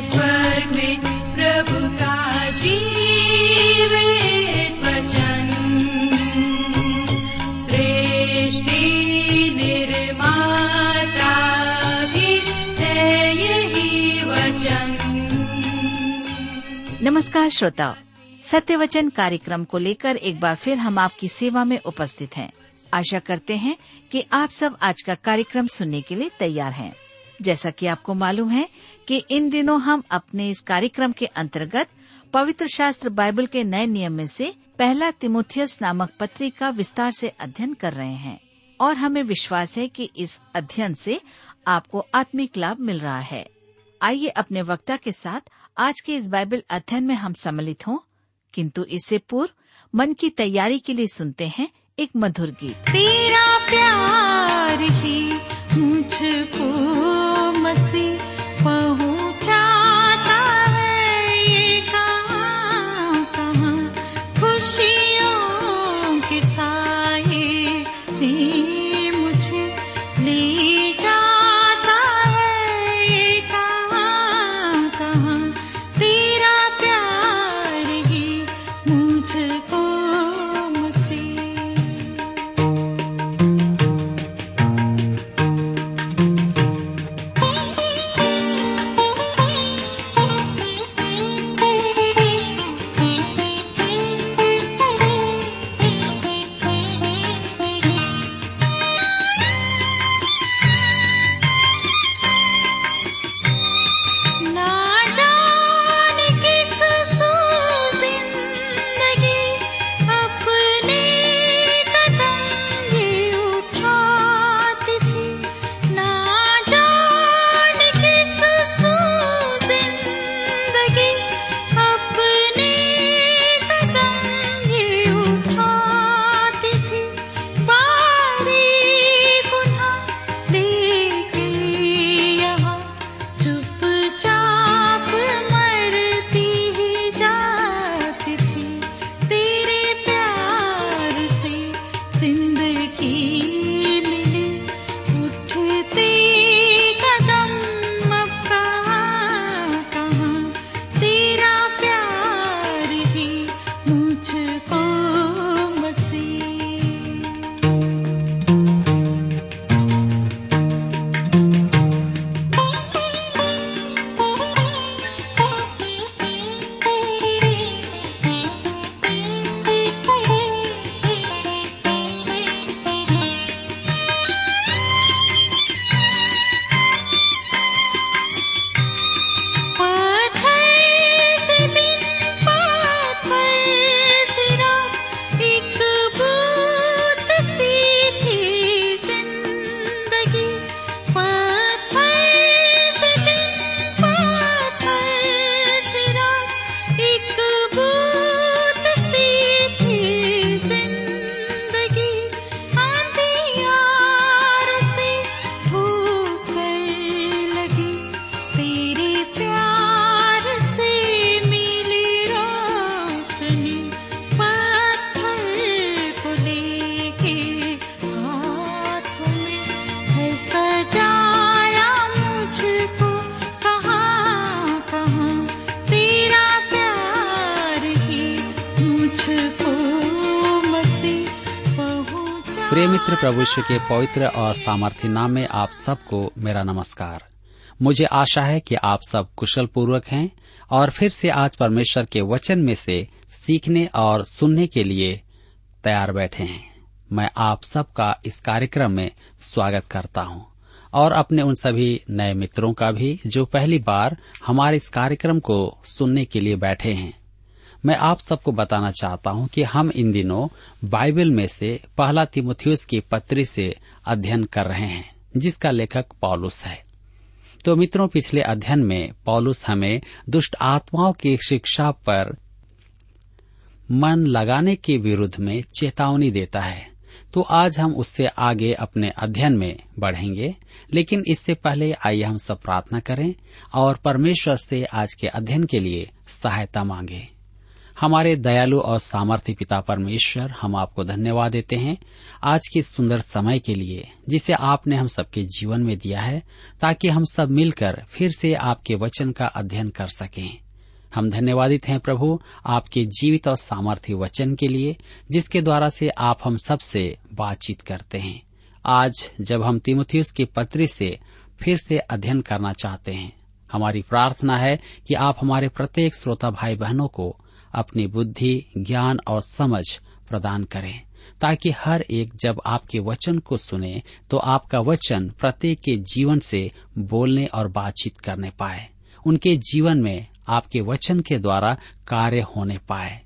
स्वर्ग में प्रभु का वचन। सृष्टि निर्माता भी है यही वचन। नमस्कार श्रोताओ सत्य वचन कार्यक्रम को लेकर एक बार फिर हम आपकी सेवा में उपस्थित हैं। आशा करते हैं कि आप सब आज का कार्यक्रम सुनने के लिए तैयार हैं। जैसा कि आपको मालूम है कि इन दिनों हम अपने इस कार्यक्रम के अंतर्गत पवित्र शास्त्र बाइबल के नए नियम में से पहला तिमुथियस नामक पत्री का विस्तार से अध्ययन कर रहे हैं और हमें विश्वास है कि इस अध्ययन से आपको आत्मिक लाभ मिल रहा है। आइए अपने वक्ता के साथ आज के इस बाइबल अध्ययन में हम सम्मिलित हों, किंतु इससे पूर्व मन की तैयारी के लिए सुनते हैं एक मधुर गीत। तेरा प्यार प्रिय मित्र प्रभु यीशु के पवित्र और सामर्थ्य नाम में आप सबको मेरा नमस्कार। मुझे आशा है कि आप सब कुशल पूर्वक हैं और फिर से आज परमेश्वर के वचन में से सीखने और सुनने के लिए तैयार बैठे हैं। मैं आप सबका इस कार्यक्रम में स्वागत करता हूँ और अपने उन सभी नए मित्रों का भी जो पहली बार हमारे इस कार्यक्रम को सुनने के लिए बैठे हैं। मैं आप सबको बताना चाहता हूँ कि हम इन दिनों बाइबल में से पहला तिमुथियुस की पत्री से अध्ययन कर रहे हैं, जिसका लेखक पौलुस है। तो मित्रों, पिछले अध्ययन में पौलुस हमें दुष्ट आत्माओं की शिक्षा पर मन लगाने के विरुद्ध में चेतावनी देता है। तो आज हम उससे आगे अपने अध्ययन में बढ़ेंगे, लेकिन इससे पहले आइए हम सब प्रार्थना करें और परमेश्वर से आज के अध्ययन के लिए सहायता मांगे। हमारे दयालु और सामर्थ्य पिता परमेश्वर, हम आपको धन्यवाद देते हैं आज के सुंदर समय के लिए, जिसे आपने हम सबके जीवन में दिया है, ताकि हम सब मिलकर फिर से आपके वचन का अध्ययन कर सकें। हम धन्यवादित हैं प्रभु आपके जीवित और सामर्थ्य वचन के लिए, जिसके द्वारा से आप हम सबसे बातचीत करते हैं। आज जब हम तिमुथियस की पत्री से फिर से अध्ययन करना चाहते हैं, हमारी प्रार्थना है कि आप हमारे प्रत्येक श्रोता भाई बहनों को अपनी बुद्धि ज्ञान और समझ प्रदान करें ताकि हर एक जब आपके वचन को सुने तो आपका वचन प्रत्येक के जीवन से बोलने और बातचीत करने पाए। उनके जीवन में आपके वचन के द्वारा कार्य होने पाए।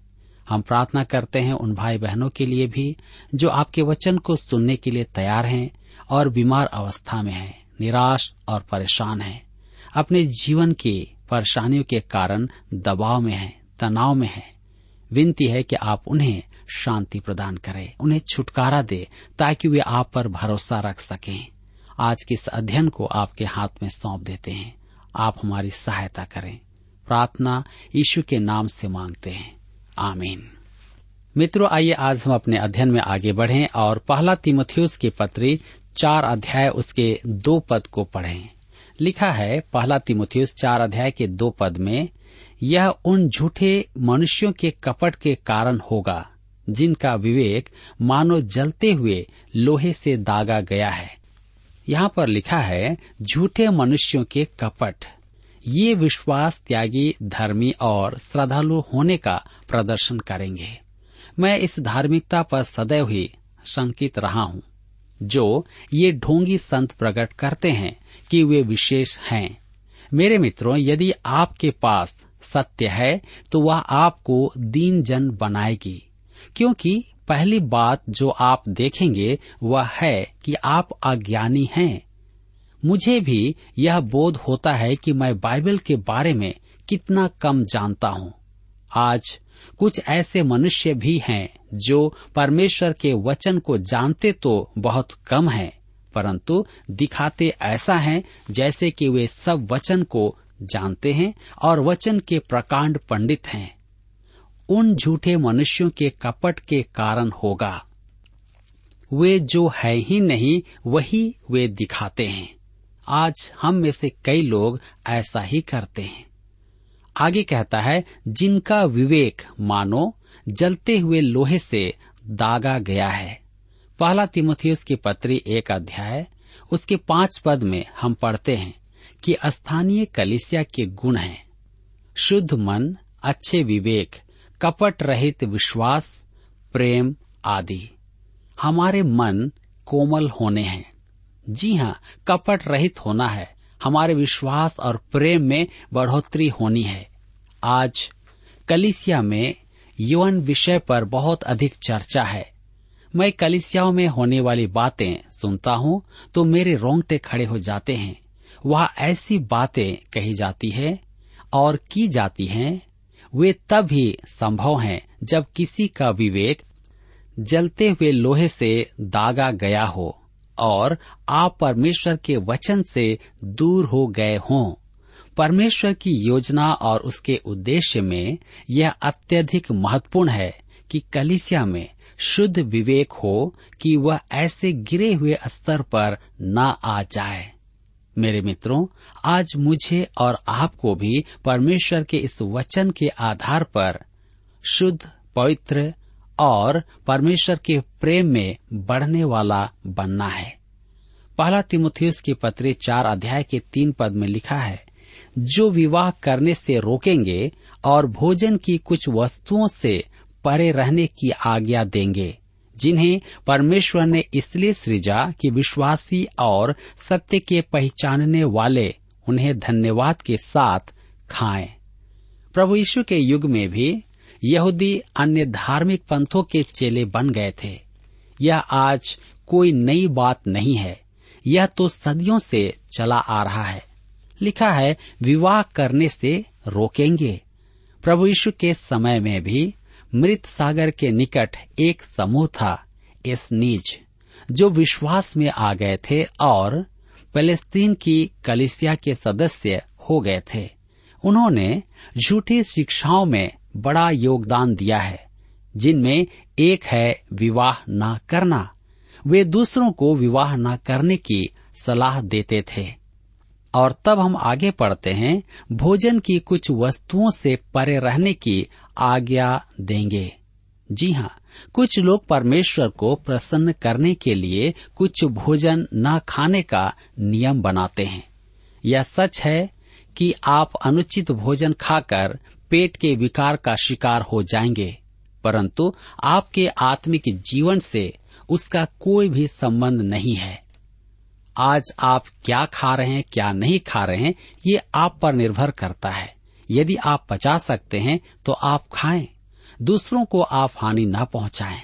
हम प्रार्थना करते हैं उन भाई बहनों के लिए भी जो आपके वचन को सुनने के लिए तैयार हैं और बीमार अवस्था में हैं, निराश और परेशान हैं, अपने जीवन की परेशानियों के कारण दबाव में हैं, तनाव में हैं। विनती है कि आप उन्हें शांति प्रदान करें, उन्हें छुटकारा दे, ताकि वे आप पर भरोसा रख सकें। आज के इस अध्ययन को आपके हाथ में सौंप देते हैं। आप हमारी सहायता करें। प्रार्थना यीशु के नाम से मांगते हैं। आमीन। मित्रों, आइए आज हम अपने अध्ययन में आगे बढ़ें और पहला तिमोथियस के पत्री चार अध्याय उसके दो पद को पढ़ें। लिखा है, पहला तिमोथियस चार अध्याय के दो पद में यह उन झूठे मनुष्यों के कपट के कारण होगा, जिनका विवेक मानो जलते हुए लोहे से दागा गया है। यहाँ पर लिखा है, झूठे मनुष्यों के कपट। ये विश्वास त्यागी, धर्मी और श्रद्धालु होने का प्रदर्शन करेंगे। मैं इस धार्मिकता पर सदैव ही शंकित रहा हूँ, जो ये ढोंगी संत प्रकट करते हैं कि वे विशेष हैं। मेरे मित्रों, यदि आपके पास सत्य है तो वह आपको दीन जन बनाएगी। क्योंकि पहली बात जो आप देखेंगे वह है कि आप अज्ञानी हैं। मुझे भी यह बोध होता है कि मैं बाइबल के बारे में कितना कम जानता हूँ। आज कुछ ऐसे मनुष्य भी हैं जो परमेश्वर के वचन को जानते तो बहुत कम हैं, परंतु दिखाते ऐसा है जैसे कि वे सब वचन को जानते हैं और वचन के प्रकांड पंडित हैं। उन झूठे मनुष्यों के कपट के कारण होगा। वे जो है ही नहीं, वही वे दिखाते हैं। आज हम में से कई लोग ऐसा ही करते हैं। आगे कहता है, जिनका विवेक मानो, जलते हुए लोहे से दागा गया है। पहला तिमोथियस की पत्री एक अध्याय, उसके पाँच पद में हम पढ़ते हैं। कि स्थानीय कलिसिया के गुण हैं। शुद्ध मन, अच्छे विवेक, कपट रहित विश्वास, प्रेम आदि। हमारे मन कोमल होने हैं। जी हाँ कपट रहित होना है। हमारे विश्वास और प्रेम में बढ़ोतरी होनी है। आज कलिसिया में यौन विषय पर बहुत अधिक चर्चा है। मैं कलिसियाओं में होने वाली बातें सुनता हूँ तो मेरे रोंगटे खड़े हो जाते हैं। वहाँ ऐसी बातें कही जाती है और की जाती हैं, वे तब ही संभव हैं जब किसी का विवेक जलते हुए लोहे से दागा गया हो और आप परमेश्वर के वचन से दूर हो गए हों। परमेश्वर की योजना और उसके उद्देश्य में यह अत्यधिक महत्वपूर्ण है कि कलिसिया में शुद्ध विवेक हो कि वह ऐसे गिरे हुए स्तर पर न आ जाए। मेरे मित्रों, आज मुझे और आपको भी परमेश्वर के इस वचन के आधार पर शुद्ध, पवित्र और परमेश्वर के प्रेम में बढ़ने वाला बनना है। पहला तिमुथियस की पत्र चार अध्याय के तीन पद में लिखा है, जो विवाह करने से रोकेंगे और भोजन की कुछ वस्तुओं से परे रहने की आज्ञा देंगे जिन्हें परमेश्वर ने इसलिए सृजा कि विश्वासी और सत्य के पहचानने वाले उन्हें धन्यवाद के साथ खाएँ। प्रभु यीशु के युग में भी यहूदी अन्य धार्मिक पंथों के चेले बन गए थे। यह आज कोई नई बात नहीं है। यह तो सदियों से चला आ रहा है। लिखा है, विवाह करने से रोकेंगे। प्रभु यीशु के समय में भी मृत सागर के निकट एक समूह था, इस नीज जो विश्वास में आ गए थे और फलस्तीन की कलिसिया के सदस्य हो गए थे। उन्होंने झूठी शिक्षाओं में बड़ा योगदान दिया है, जिनमें एक है विवाह न करना। वे दूसरों को विवाह न करने की सलाह देते थे। और तब हम आगे पढ़ते हैं, भोजन की कुछ वस्तुओं से परे रहने की आज्ञा देंगे। जी हाँ कुछ लोग परमेश्वर को प्रसन्न करने के लिए कुछ भोजन न खाने का नियम बनाते हैं। यह सच है कि आप अनुचित भोजन खाकर पेट के विकार का शिकार हो जाएँगे, परंतु आपके आत्मिक जीवन से उसका कोई भी संबंध नहीं है। आज आप क्या खा रहे हैं, क्या नहीं खा रहे हैं, ये आप पर निर्भर करता है। यदि आप पचा सकते हैं तो आप खाएँ। दूसरों को आप हानि न पहुंचाएँ।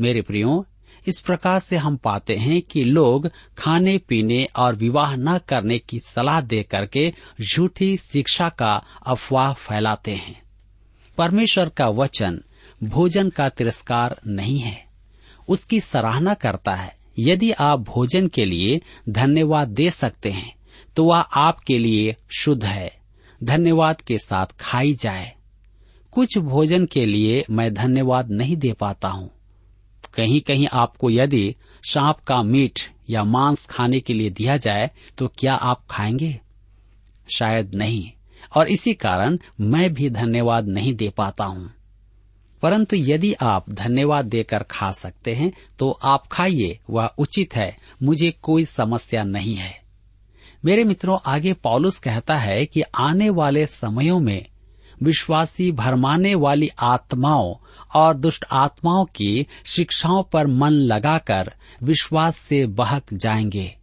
मेरे प्रियो, इस प्रकार से हम पाते हैं कि लोग खाने, पीने और विवाह न करने की सलाह दे करके झूठी शिक्षा का अफवाह फैलाते हैं। परमेश्वर का वचन भोजन का तिरस्कार नहीं है। उसकी सराहना करता है, यदि आप भोजन के लिए धन्यवाद दे सकते हैं तो वह आपके लिए शुद्ध है। धन्यवाद के साथ खाई जाए। कुछ भोजन के लिए मैं धन्यवाद नहीं दे पाता हूँ। कहीं कहीं आपको यदि सांप का मीट या मांस खाने के लिए दिया जाए तो क्या आप खाएँगे? शायद नहीं, और इसी कारण मैं भी धन्यवाद नहीं दे पाता हूँ। परंतु यदि आप धन्यवाद देकर खा सकते हैं तो आप खाइए, वह उचित है, मुझे कोई समस्या नहीं है। मेरे मित्रों, आगे पॉलुस कहता है कि आने वाले समयों में विश्वासी भरमाने वाली आत्माओं और दुष्ट आत्माओं की शिक्षाओं पर मन लगाकर विश्वास से बहक जाएँगे।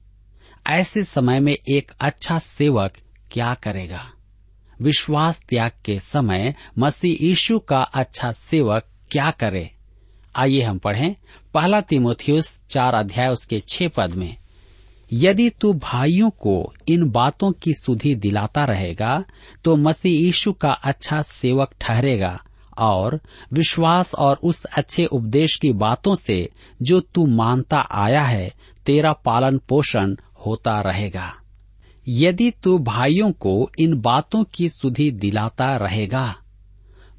ऐसे समय में एक अच्छा सेवक क्या करेगा? विश्वास त्याग के समय मसीह यीशु का अच्छा सेवक क्या करे? आइए हम पढ़ें। पहला तिमोथियस चार अध्याय उसके छह पद में। यदि तू भाइयों को इन बातों की सुधि दिलाता रहेगा तो मसीह यीशु का अच्छा सेवक ठहरेगा, और विश्वास और उस अच्छे उपदेश की बातों से जो तू मानता आया है, तेरा पालन पोषण होता रहेगा। यदि तू भाइयों को इन बातों की सुधि दिलाता रहेगा,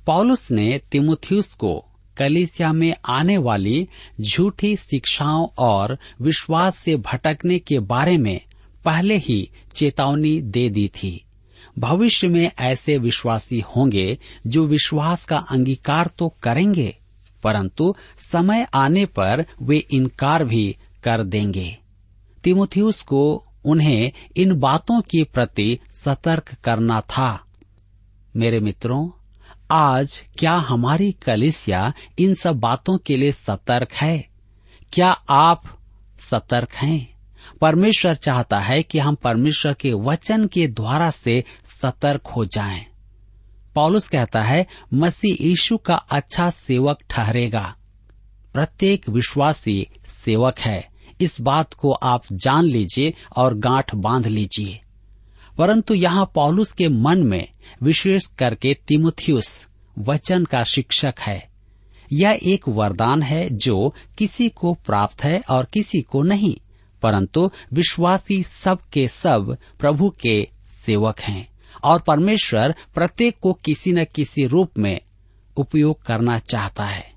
पॉलुस ने तिमुथियुस को कलिसिया में आने वाली झूठी शिक्षाओं और विश्वास से भटकने के बारे में पहले ही चेतावनी दे दी थी। भविष्य में ऐसे विश्वासी होंगे जो विश्वास का अंगीकार तो करेंगे, परंतु समय आने पर वे इनकार भी कर देंगे। तिमुथियुस को उन्हें इन बातों के प्रति सतर्क करना था। मेरे मित्रों आज क्या हमारी कलिसिया इन सब बातों के लिए सतर्क है? क्या आप सतर्क हैं? परमेश्वर चाहता है कि हम परमेश्वर के वचन के द्वारा से सतर्क हो जाएँ। पॉलुस कहता है, मसीह यीशु का अच्छा सेवक ठहरेगा। प्रत्येक विश्वासी सेवक है। इस बात को आप जान लीजिए और गांठ बाँध लीजिए। परंतु यहाँ पौलुस के मन में, विशेष करके तिमुथियुस, वचन का शिक्षक है। यह एक वरदान है जो किसी को प्राप्त है और किसी को नहीं, परंतु विश्वासी सब के सब प्रभु के सेवक हैं और परमेश्वर प्रत्येक को किसी न किसी रूप में उपयोग करना चाहता है।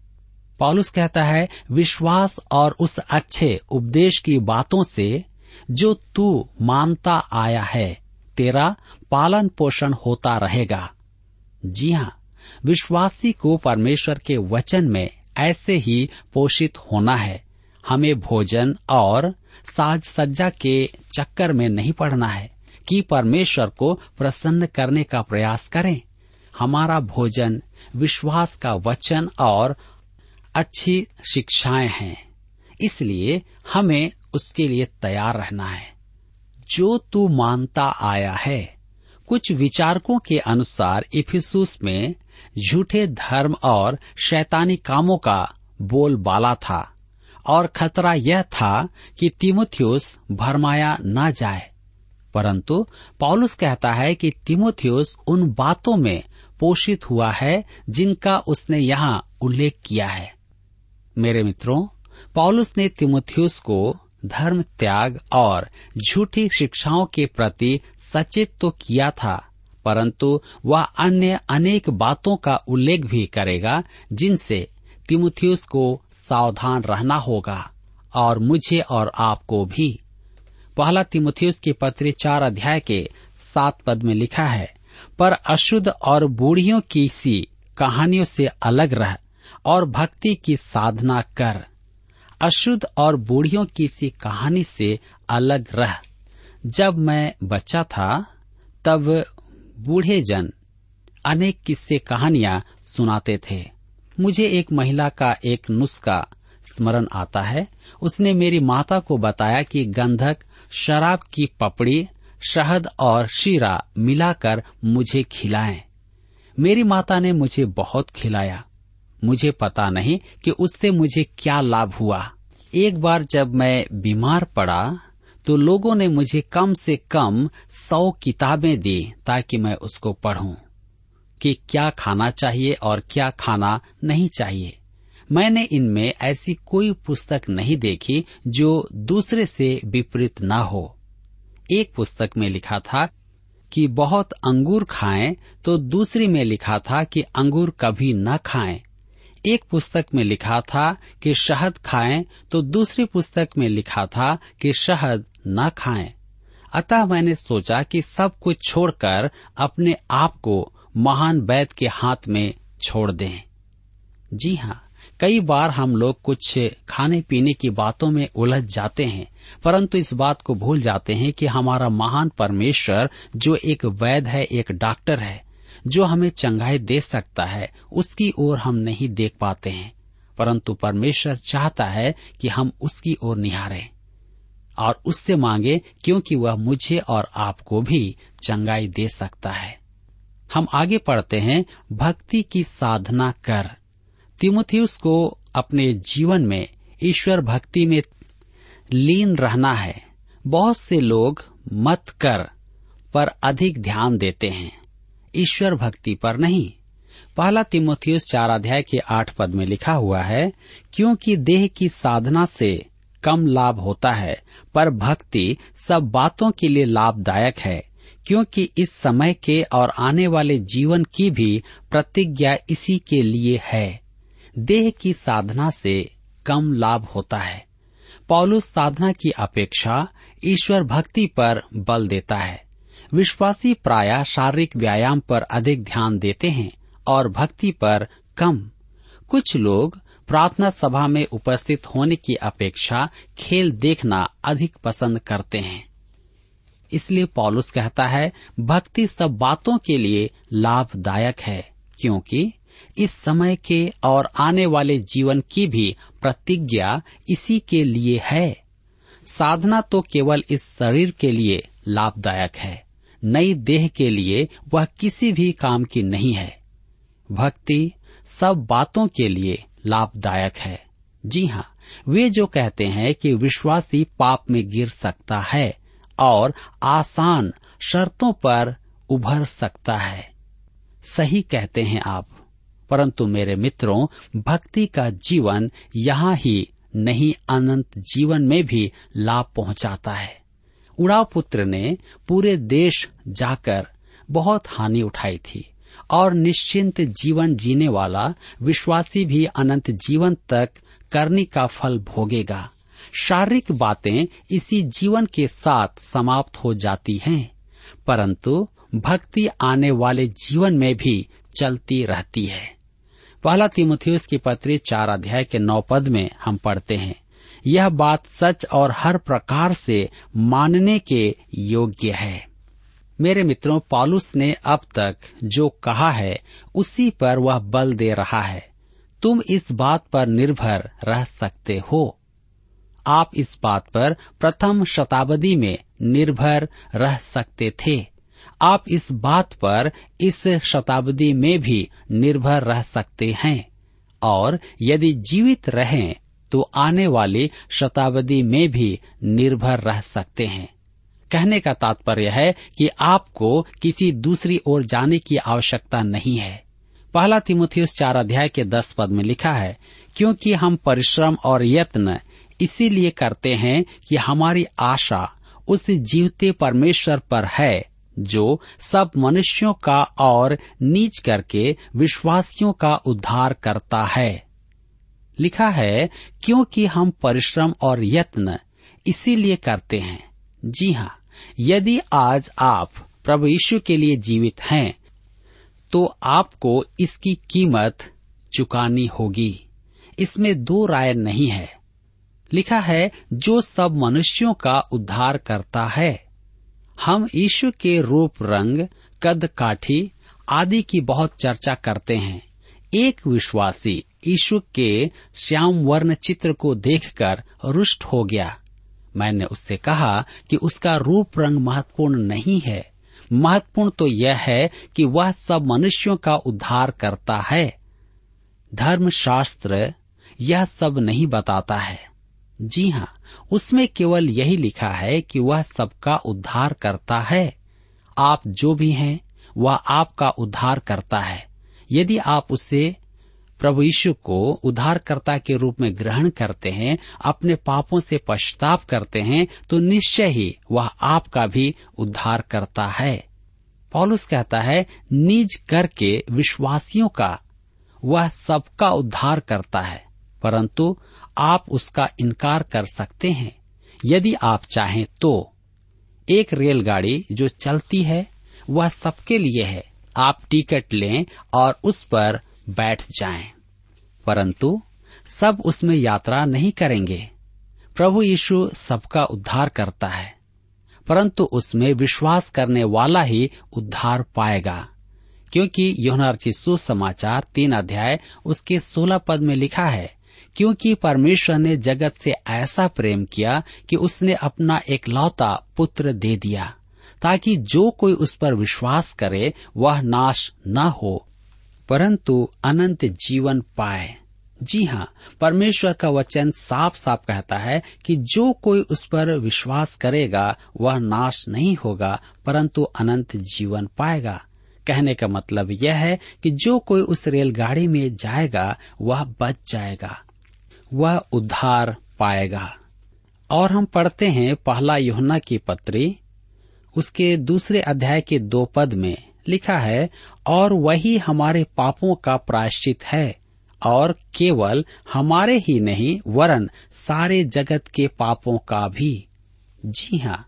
पॉलुस कहता है, विश्वास और उस अच्छे उपदेश की बातों से जो तू मानता आया है तेरा पालन पोषण होता रहेगा। जी हाँ विश्वासी को परमेश्वर के वचन में ऐसे ही पोषित होना है। हमें भोजन और साज सज्जा के चक्कर में नहीं पड़ना है कि परमेश्वर को प्रसन्न करने का प्रयास करें। हमारा भोजन, विश्वास का वचन और अच्छी शिक्षाएँ हैं। इसलिए हमें उसके लिए तैयार रहना है। जो तू मानता आया है। कुछ विचारकों के अनुसार इफिसूस में झूठे धर्म और शैतानी कामों का बोलबाला था, और खतरा यह था कि तिमुथियुस भरमाया न जाए। परंतु पॉलुस कहता है कि तिमुथियुस उन बातों में पोषित हुआ है जिनका उसने यहाँ उल्लेख किया है। मेरे मित्रों पॉलुस ने तिमुथियुस को धर्म त्याग और झूठी शिक्षाओं के प्रति सचेत तो किया था, परंतु वह अन्य अनेक बातों का उल्लेख भी करेगा, जिनसे तिमुथियुस को सावधान रहना होगा। और मुझे और आपको भी। पहला तिमुथियुस के पत्र चार अध्याय के सात पद में लिखा है, पर अशुद्ध और बूढ़ियों की सी कहानियों से अलग रह और भक्ति की साधना कर। अशुद्ध और बूढ़ियों की सी कहानी से अलग रह। जब मैं बच्चा था, तब बूढ़े जन अनेक किस्से कहानियाँ सुनाते थे। मुझे एक महिला का एक नुस्खा स्मरण आता है। उसने मेरी माता को बताया कि गंधक शराब की पपड़ी, शहद और शीरा मिलाकर मुझे खिलाएँ। मेरी माता ने मुझे बहुत खिलाया। मुझे पता नहीं कि उससे मुझे क्या लाभ हुआ। एक बार जब मैं बीमार पड़ा तो लोगों ने मुझे कम से कम सौ किताबें दी ताकि मैं उसको पढ़ूं कि क्या खाना चाहिए और क्या खाना नहीं चाहिए। मैंने इनमें ऐसी कोई पुस्तक नहीं देखी जो दूसरे से विपरीत न हो। एक पुस्तक में लिखा था कि बहुत अंगूर खाएँ तो दूसरी में लिखा था कि अंगूर कभी न खाएँ। एक पुस्तक में लिखा था कि शहद खाएँ तो दूसरी पुस्तक में लिखा था कि शहद न खाएँ। अतः मैंने सोचा कि सब कुछ छोड़कर अपने आप को महान वैद के हाथ में छोड़ दें। जी हाँ कई बार हम लोग कुछ खाने पीने की बातों में उलझ जाते हैं, परंतु इस बात को भूल जाते हैं कि हमारा महान परमेश्वर जो एक वैद है, एक डॉक्टर है जो हमें चंगाई दे सकता है, उसकी ओर हम नहीं देख पाते हैं। परंतु परमेश्वर चाहता है कि हम उसकी ओर निहारें और उससे मांगे क्योंकि वह मुझे और आपको भी चंगाई दे सकता है। हम आगे पढ़ते हैं, भक्ति की साधना कर। तिमुथियुस को अपने जीवन में ईश्वर भक्ति में लीन रहना है। बहुत से लोग मत कर, पर अधिक ध्यान देते हैं। ईश्वर भक्ति पर नहीं। पहला तिमोथियस चार अध्याय के आठ पद में लिखा हुआ है, क्योंकि देह की साधना से कम लाभ होता है, पर भक्ति सब बातों के लिए लाभदायक है, क्योंकि इस समय के और आने वाले जीवन की भी प्रतिज्ञा इसी के लिए है। देह की साधना से कम लाभ होता है। पौलुस साधना की अपेक्षा ईश्वर भक्ति पर बल देता है। विश्वासी प्राय शारीरिक व्यायाम पर अधिक ध्यान देते हैं और भक्ति पर कम। कुछ लोग प्रार्थना सभा में उपस्थित होने की अपेक्षा खेल देखना अधिक पसंद करते हैं। इसलिए पॉलुस कहता है, भक्ति सब बातों के लिए लाभदायक है, क्योंकि इस समय के और आने वाले जीवन की भी प्रतिज्ञा इसी के लिए है। साधना तो केवल इस शरीर के लिए लाभदायक है। नई देह के लिए वह किसी भी काम की नहीं है। भक्ति सब बातों के लिए लाभदायक है। जी हाँ वे जो कहते हैं कि विश्वासी पाप में गिर सकता है और आसान शर्तों पर उभर सकता है। सही कहते हैं आप, परंतु मेरे मित्रों, भक्ति का जीवन यहाँ ही नहीं, अनंत जीवन में भी लाभ पहुंचाता है। उड़ाव पुत्र ने पूरे देश जाकर बहुत हानि उठाई थी और निश्चिंत जीवन जीने वाला विश्वासी भी अनंत जीवन तक करने का फल भोगेगा। शारीरिक बातें इसी जीवन के साथ समाप्त हो जाती हैं, परंतु भक्ति आने वाले जीवन में भी चलती रहती है। पहला तिमुथियुस की पत्री चार अध्याय के नौ पद में हम पढ़ते हैं। यह बात सच और हर प्रकार से मानने के योग्य है। मेरे मित्रों, पॉलुस ने अब तक जो कहा है, उसी पर वह बल दे रहा है। तुम इस बात पर निर्भर रह सकते हो। आप इस बात पर प्रथम शताब्दी में निर्भर रह सकते थे। आप इस बात पर इस शताब्दी में भी निर्भर रह सकते हैं। और यदि जीवित रहें तो आने वाली शताब्दी में भी निर्भर रह सकते हैं। कहने का तात्पर्य है कि आपको किसी दूसरी ओर जाने की आवश्यकता नहीं है। पहला तिमुथियुस चार अध्याय के दस पद में लिखा है, क्योंकि हम परिश्रम और यत्न इसीलिए करते हैं कि हमारी आशा उस जीवते परमेश्वर पर है, जो सब मनुष्यों का और नीच करके विश्वासियों का उद्धार करता है। लिखा है, क्योंकि हम परिश्रम और यत्न इसीलिए करते हैं। जी हाँ यदि आज आप प्रभु यीशु के लिए जीवित हैं तो आपको इसकी कीमत चुकानी होगी। इसमें दो राय नहीं है। लिखा है, जो सब मनुष्यों का उद्धार करता है, हम यीशु के रूप रंग, कद, काठी आदि की बहुत चर्चा करते हैं। एक विश्वासी यीशु के श्याम वर्ण चित्र को देखकर रुष्ट हो गया। मैंने उससे कहा कि उसका रूप रंग महत्वपूर्ण नहीं है। महत्वपूर्ण तो यह है कि वह सब मनुष्यों का उद्धार करता है। धर्मशास्त्र यह सब नहीं बताता है। जी हाँ उसमें केवल यही लिखा है कि वह सबका उद्धार करता है। आप जो भी हैं, वह आपका उद्धार करता है। यदि आप उसे प्रभु यीशु को उद्धारकर्ता के रूप में ग्रहण करते हैं, अपने पापों से पश्चाताप करते हैं तो निश्चय ही वह आपका भी उद्धार करता है। पॉलुस कहता है, निज करके विश्वासियों का, वह सबका उद्धार करता है, परंतु आप उसका इनकार कर सकते हैं। यदि आप चाहें तो एक रेलगाड़ी जो चलती है, वह सबके लिए है। आप टिकट लें और उस पर बैठ जाएँ। परंतु सब उसमें यात्रा नहीं करेंगे प्रभु यीशु सबका उद्धार करता है, परंतु उसमें विश्वास करने वाला ही उद्धार पाएगा क्योंकि योनार्ची सुसमाचार तीन अध्याय उसके सोलह पद में लिखा है, क्योंकि परमेश्वर ने जगत से ऐसा प्रेम किया कि उसने अपना एक लौता पुत्र दे दिया, ताकि जो कोई उस पर विश्वास करे, वह नाश न हो परंतु अनंत जीवन पाए। जी हाँ परमेश्वर का वचन साफ़ साफ़ कहता है कि जो कोई उस पर विश्वास करेगा, वह नाश नहीं होगा, परंतु अनंत जीवन पाएगा। कहने का मतलब यह है कि जो कोई उस रेलगाड़ी में जाएगा, वह बच जाएगा, वह उद्धार पाएगा। और हम पढ़ते हैं पहला योहना की पत्री, उसके दूसरे अध्याय के दो पद में। लिखा है, और वही हमारे पापों का प्रायश्चित है, और केवल हमारे ही नहीं, वरन सारे जगत के पापों का भी। जी हाँ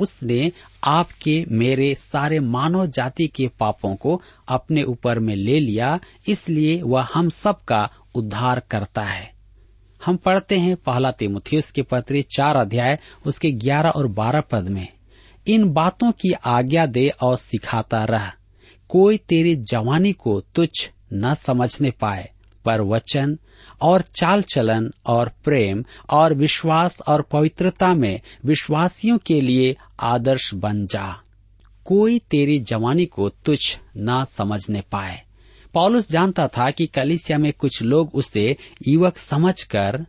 उसने आपके मेरे सारे मानव जाति के पापों को अपने ऊपर में ले लिया, इसलिए वह हम सब का उद्धार करता है। हम पढ़ते हैं पहला तिमुथियुस के पत्री चार अध्याय, उसके ग्यारह और बारह पद में। इन बातों की आज्ञा दे और सिखाता रह। कोई तेरी जवानी को तुच्छ न समझने पाए, पर वचन और चाल चलन और प्रेम और विश्वास और पवित्रता में विश्वासियों के लिए आदर्श बन जा। कोई तेरी जवानी को तुच्छ न समझने पाए। पॉलुस जानता था कि कलिसिया में कुछ लोग उसे युवक समझकर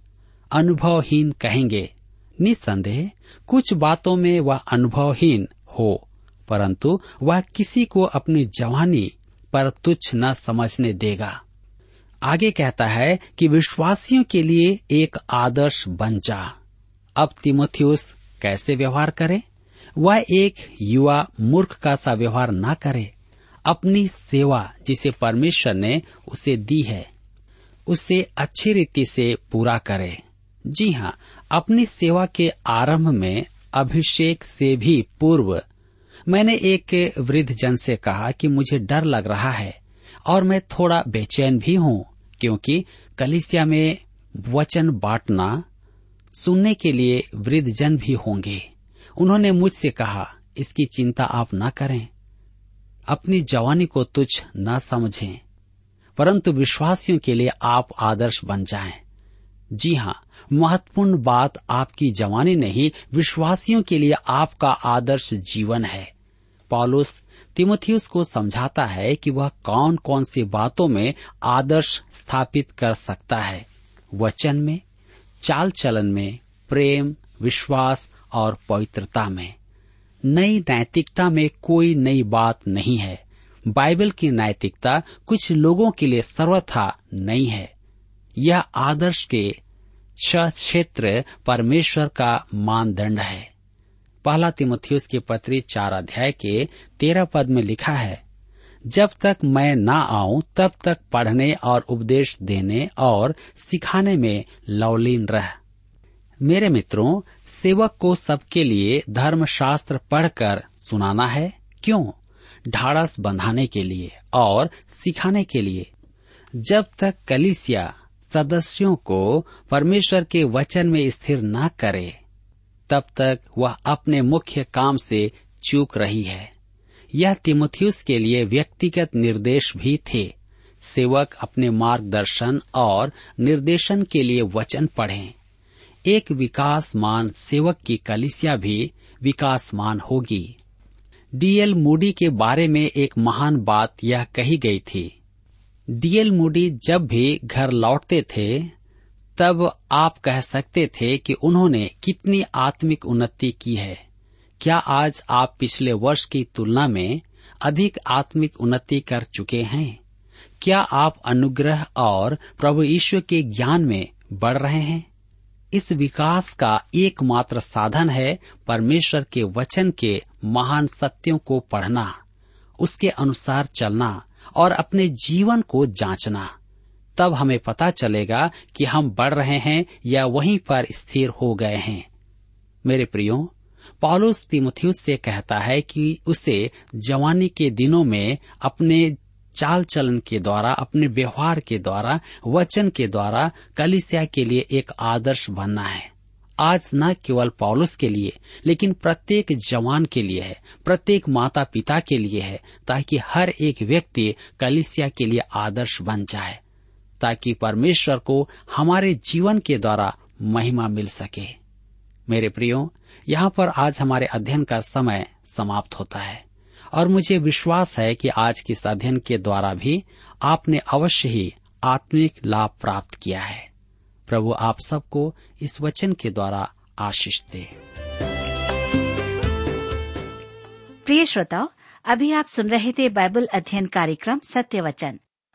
अनुभवहीन कहेंगे। निसंदेह कुछ बातों में वह अनुभवहीन हो। परंतु वह किसी को अपनी जवानी पर तुच्छ न समझने देगा। आगे कहता है कि विश्वासियों के लिए एक आदर्श बन जा। अब तिमोथियस कैसे व्यवहार करे? वह एक युवा मूर्ख का सा व्यवहार न करे। अपनी सेवा जिसे परमेश्वर ने उसे दी है, उसे अच्छी रीति से पूरा करे। जी हाँ अपनी सेवा के आरंभ में अभिषेक से भी पूर्व मैंने एक वृद्ध जन से कहा कि मुझे डर लग रहा है और मैं थोड़ा बेचैन भी हूँ, क्योंकि कलिसिया में वचन बांटना सुनने के लिए वृद्ध जन भी होंगे। उन्होंने मुझसे कहा, इसकी चिंता आप न करें। अपनी जवानी को तुच्छ न समझें, परंतु विश्वासियों के लिए आप आदर्श बन जाएँ। जी हाँ महत्वपूर्ण बात आपकी जवानी नहीं, विश्वासियों के लिए आपका आदर्श जीवन है। पॉलुस तिमोथियस को समझाता है कि वह कौन कौन सी बातों में आदर्श स्थापित कर सकता है। वचन में चाल चलन में, प्रेम, विश्वास और पवित्रता में। नई नैतिकता में कोई नई बात नहीं है। बाइबल की नैतिकता कुछ लोगों के लिए सर्वथा नहीं है। यह आदर्श के छह क्षेत्र परमेश्वर का मानदंड है। पहला तिमुथियुस के पत्री चार अध्याय के तेरह पद में लिखा है, जब तक मैं ना आऊँ, तब तक पढ़ने और उपदेश देने और सिखाने में लवलीन रह। मेरे मित्रों, सेवक को सबके लिए धर्मशास्त्र पढ़कर सुनाना है। क्यों? ढाड़स बंधाने के लिए और सिखाने के लिए। जब तक कलिसिया सदस्यों को परमेश्वर के वचन में स्थिर न करे तब तक वह अपने मुख्य काम से चूक रही है। यह तिमुथियुस के लिए व्यक्तिगत निर्देश भी थे। सेवक अपने मार्गदर्शन और निर्देशन के लिए वचन पढ़ें। एक विकासमान सेवक की कलिसिया भी विकासमान होगी। डीएल मूडी के बारे में एक महान बात यह कही गई थी। डीएल मूडी जब भी घर लौटते थे तब आप कह सकते थे कि उन्होंने कितनी आत्मिक उन्नति की है। क्या आज आप पिछले वर्ष की तुलना में अधिक आत्मिक उन्नति कर चुके हैं? क्या आप अनुग्रह और प्रभु ईश्वर के ज्ञान में बढ़ रहे हैं? इस विकास का एकमात्र साधन है परमेश्वर के वचन के महान सत्यों को पढ़ना, उसके अनुसार चलना और अपने जीवन को जांचना। तब हमें पता चलेगा कि हम बढ़ रहे हैं या वहीं पर स्थिर हो गए हैं। मेरे प्रियो पॉलुस तिमुथियुस से कहता है कि उसे जवानी के दिनों में अपने चाल चलन के द्वारा, अपने व्यवहार के द्वारा, वचन के द्वारा कलिसिया के लिए एक आदर्श बनना है। आज न केवल पौलुस के लिए, लेकिन प्रत्येक जवान के लिए है, प्रत्येक माता पिता के लिए है, ताकि हर एक व्यक्ति कलिसिया के लिए आदर्श बन जाए। ताकि परमेश्वर को हमारे जीवन के द्वारा महिमा मिल सके। मेरे प्रियो, यहाँ पर आज हमारे अध्ययन का समय समाप्त होता है, और मुझे विश्वास है कि आज के इस अध्ययन के द्वारा भी आपने अवश्य ही आत्मिक लाभ प्राप्त किया है। प्रभु आप सबको इस वचन के द्वारा आशीष दे। प्रिय श्रोताओ, अभी आप सुन रहे थे बाइबल अध्ययन कार्यक्रम सत्य वचन।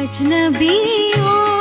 अजनबियों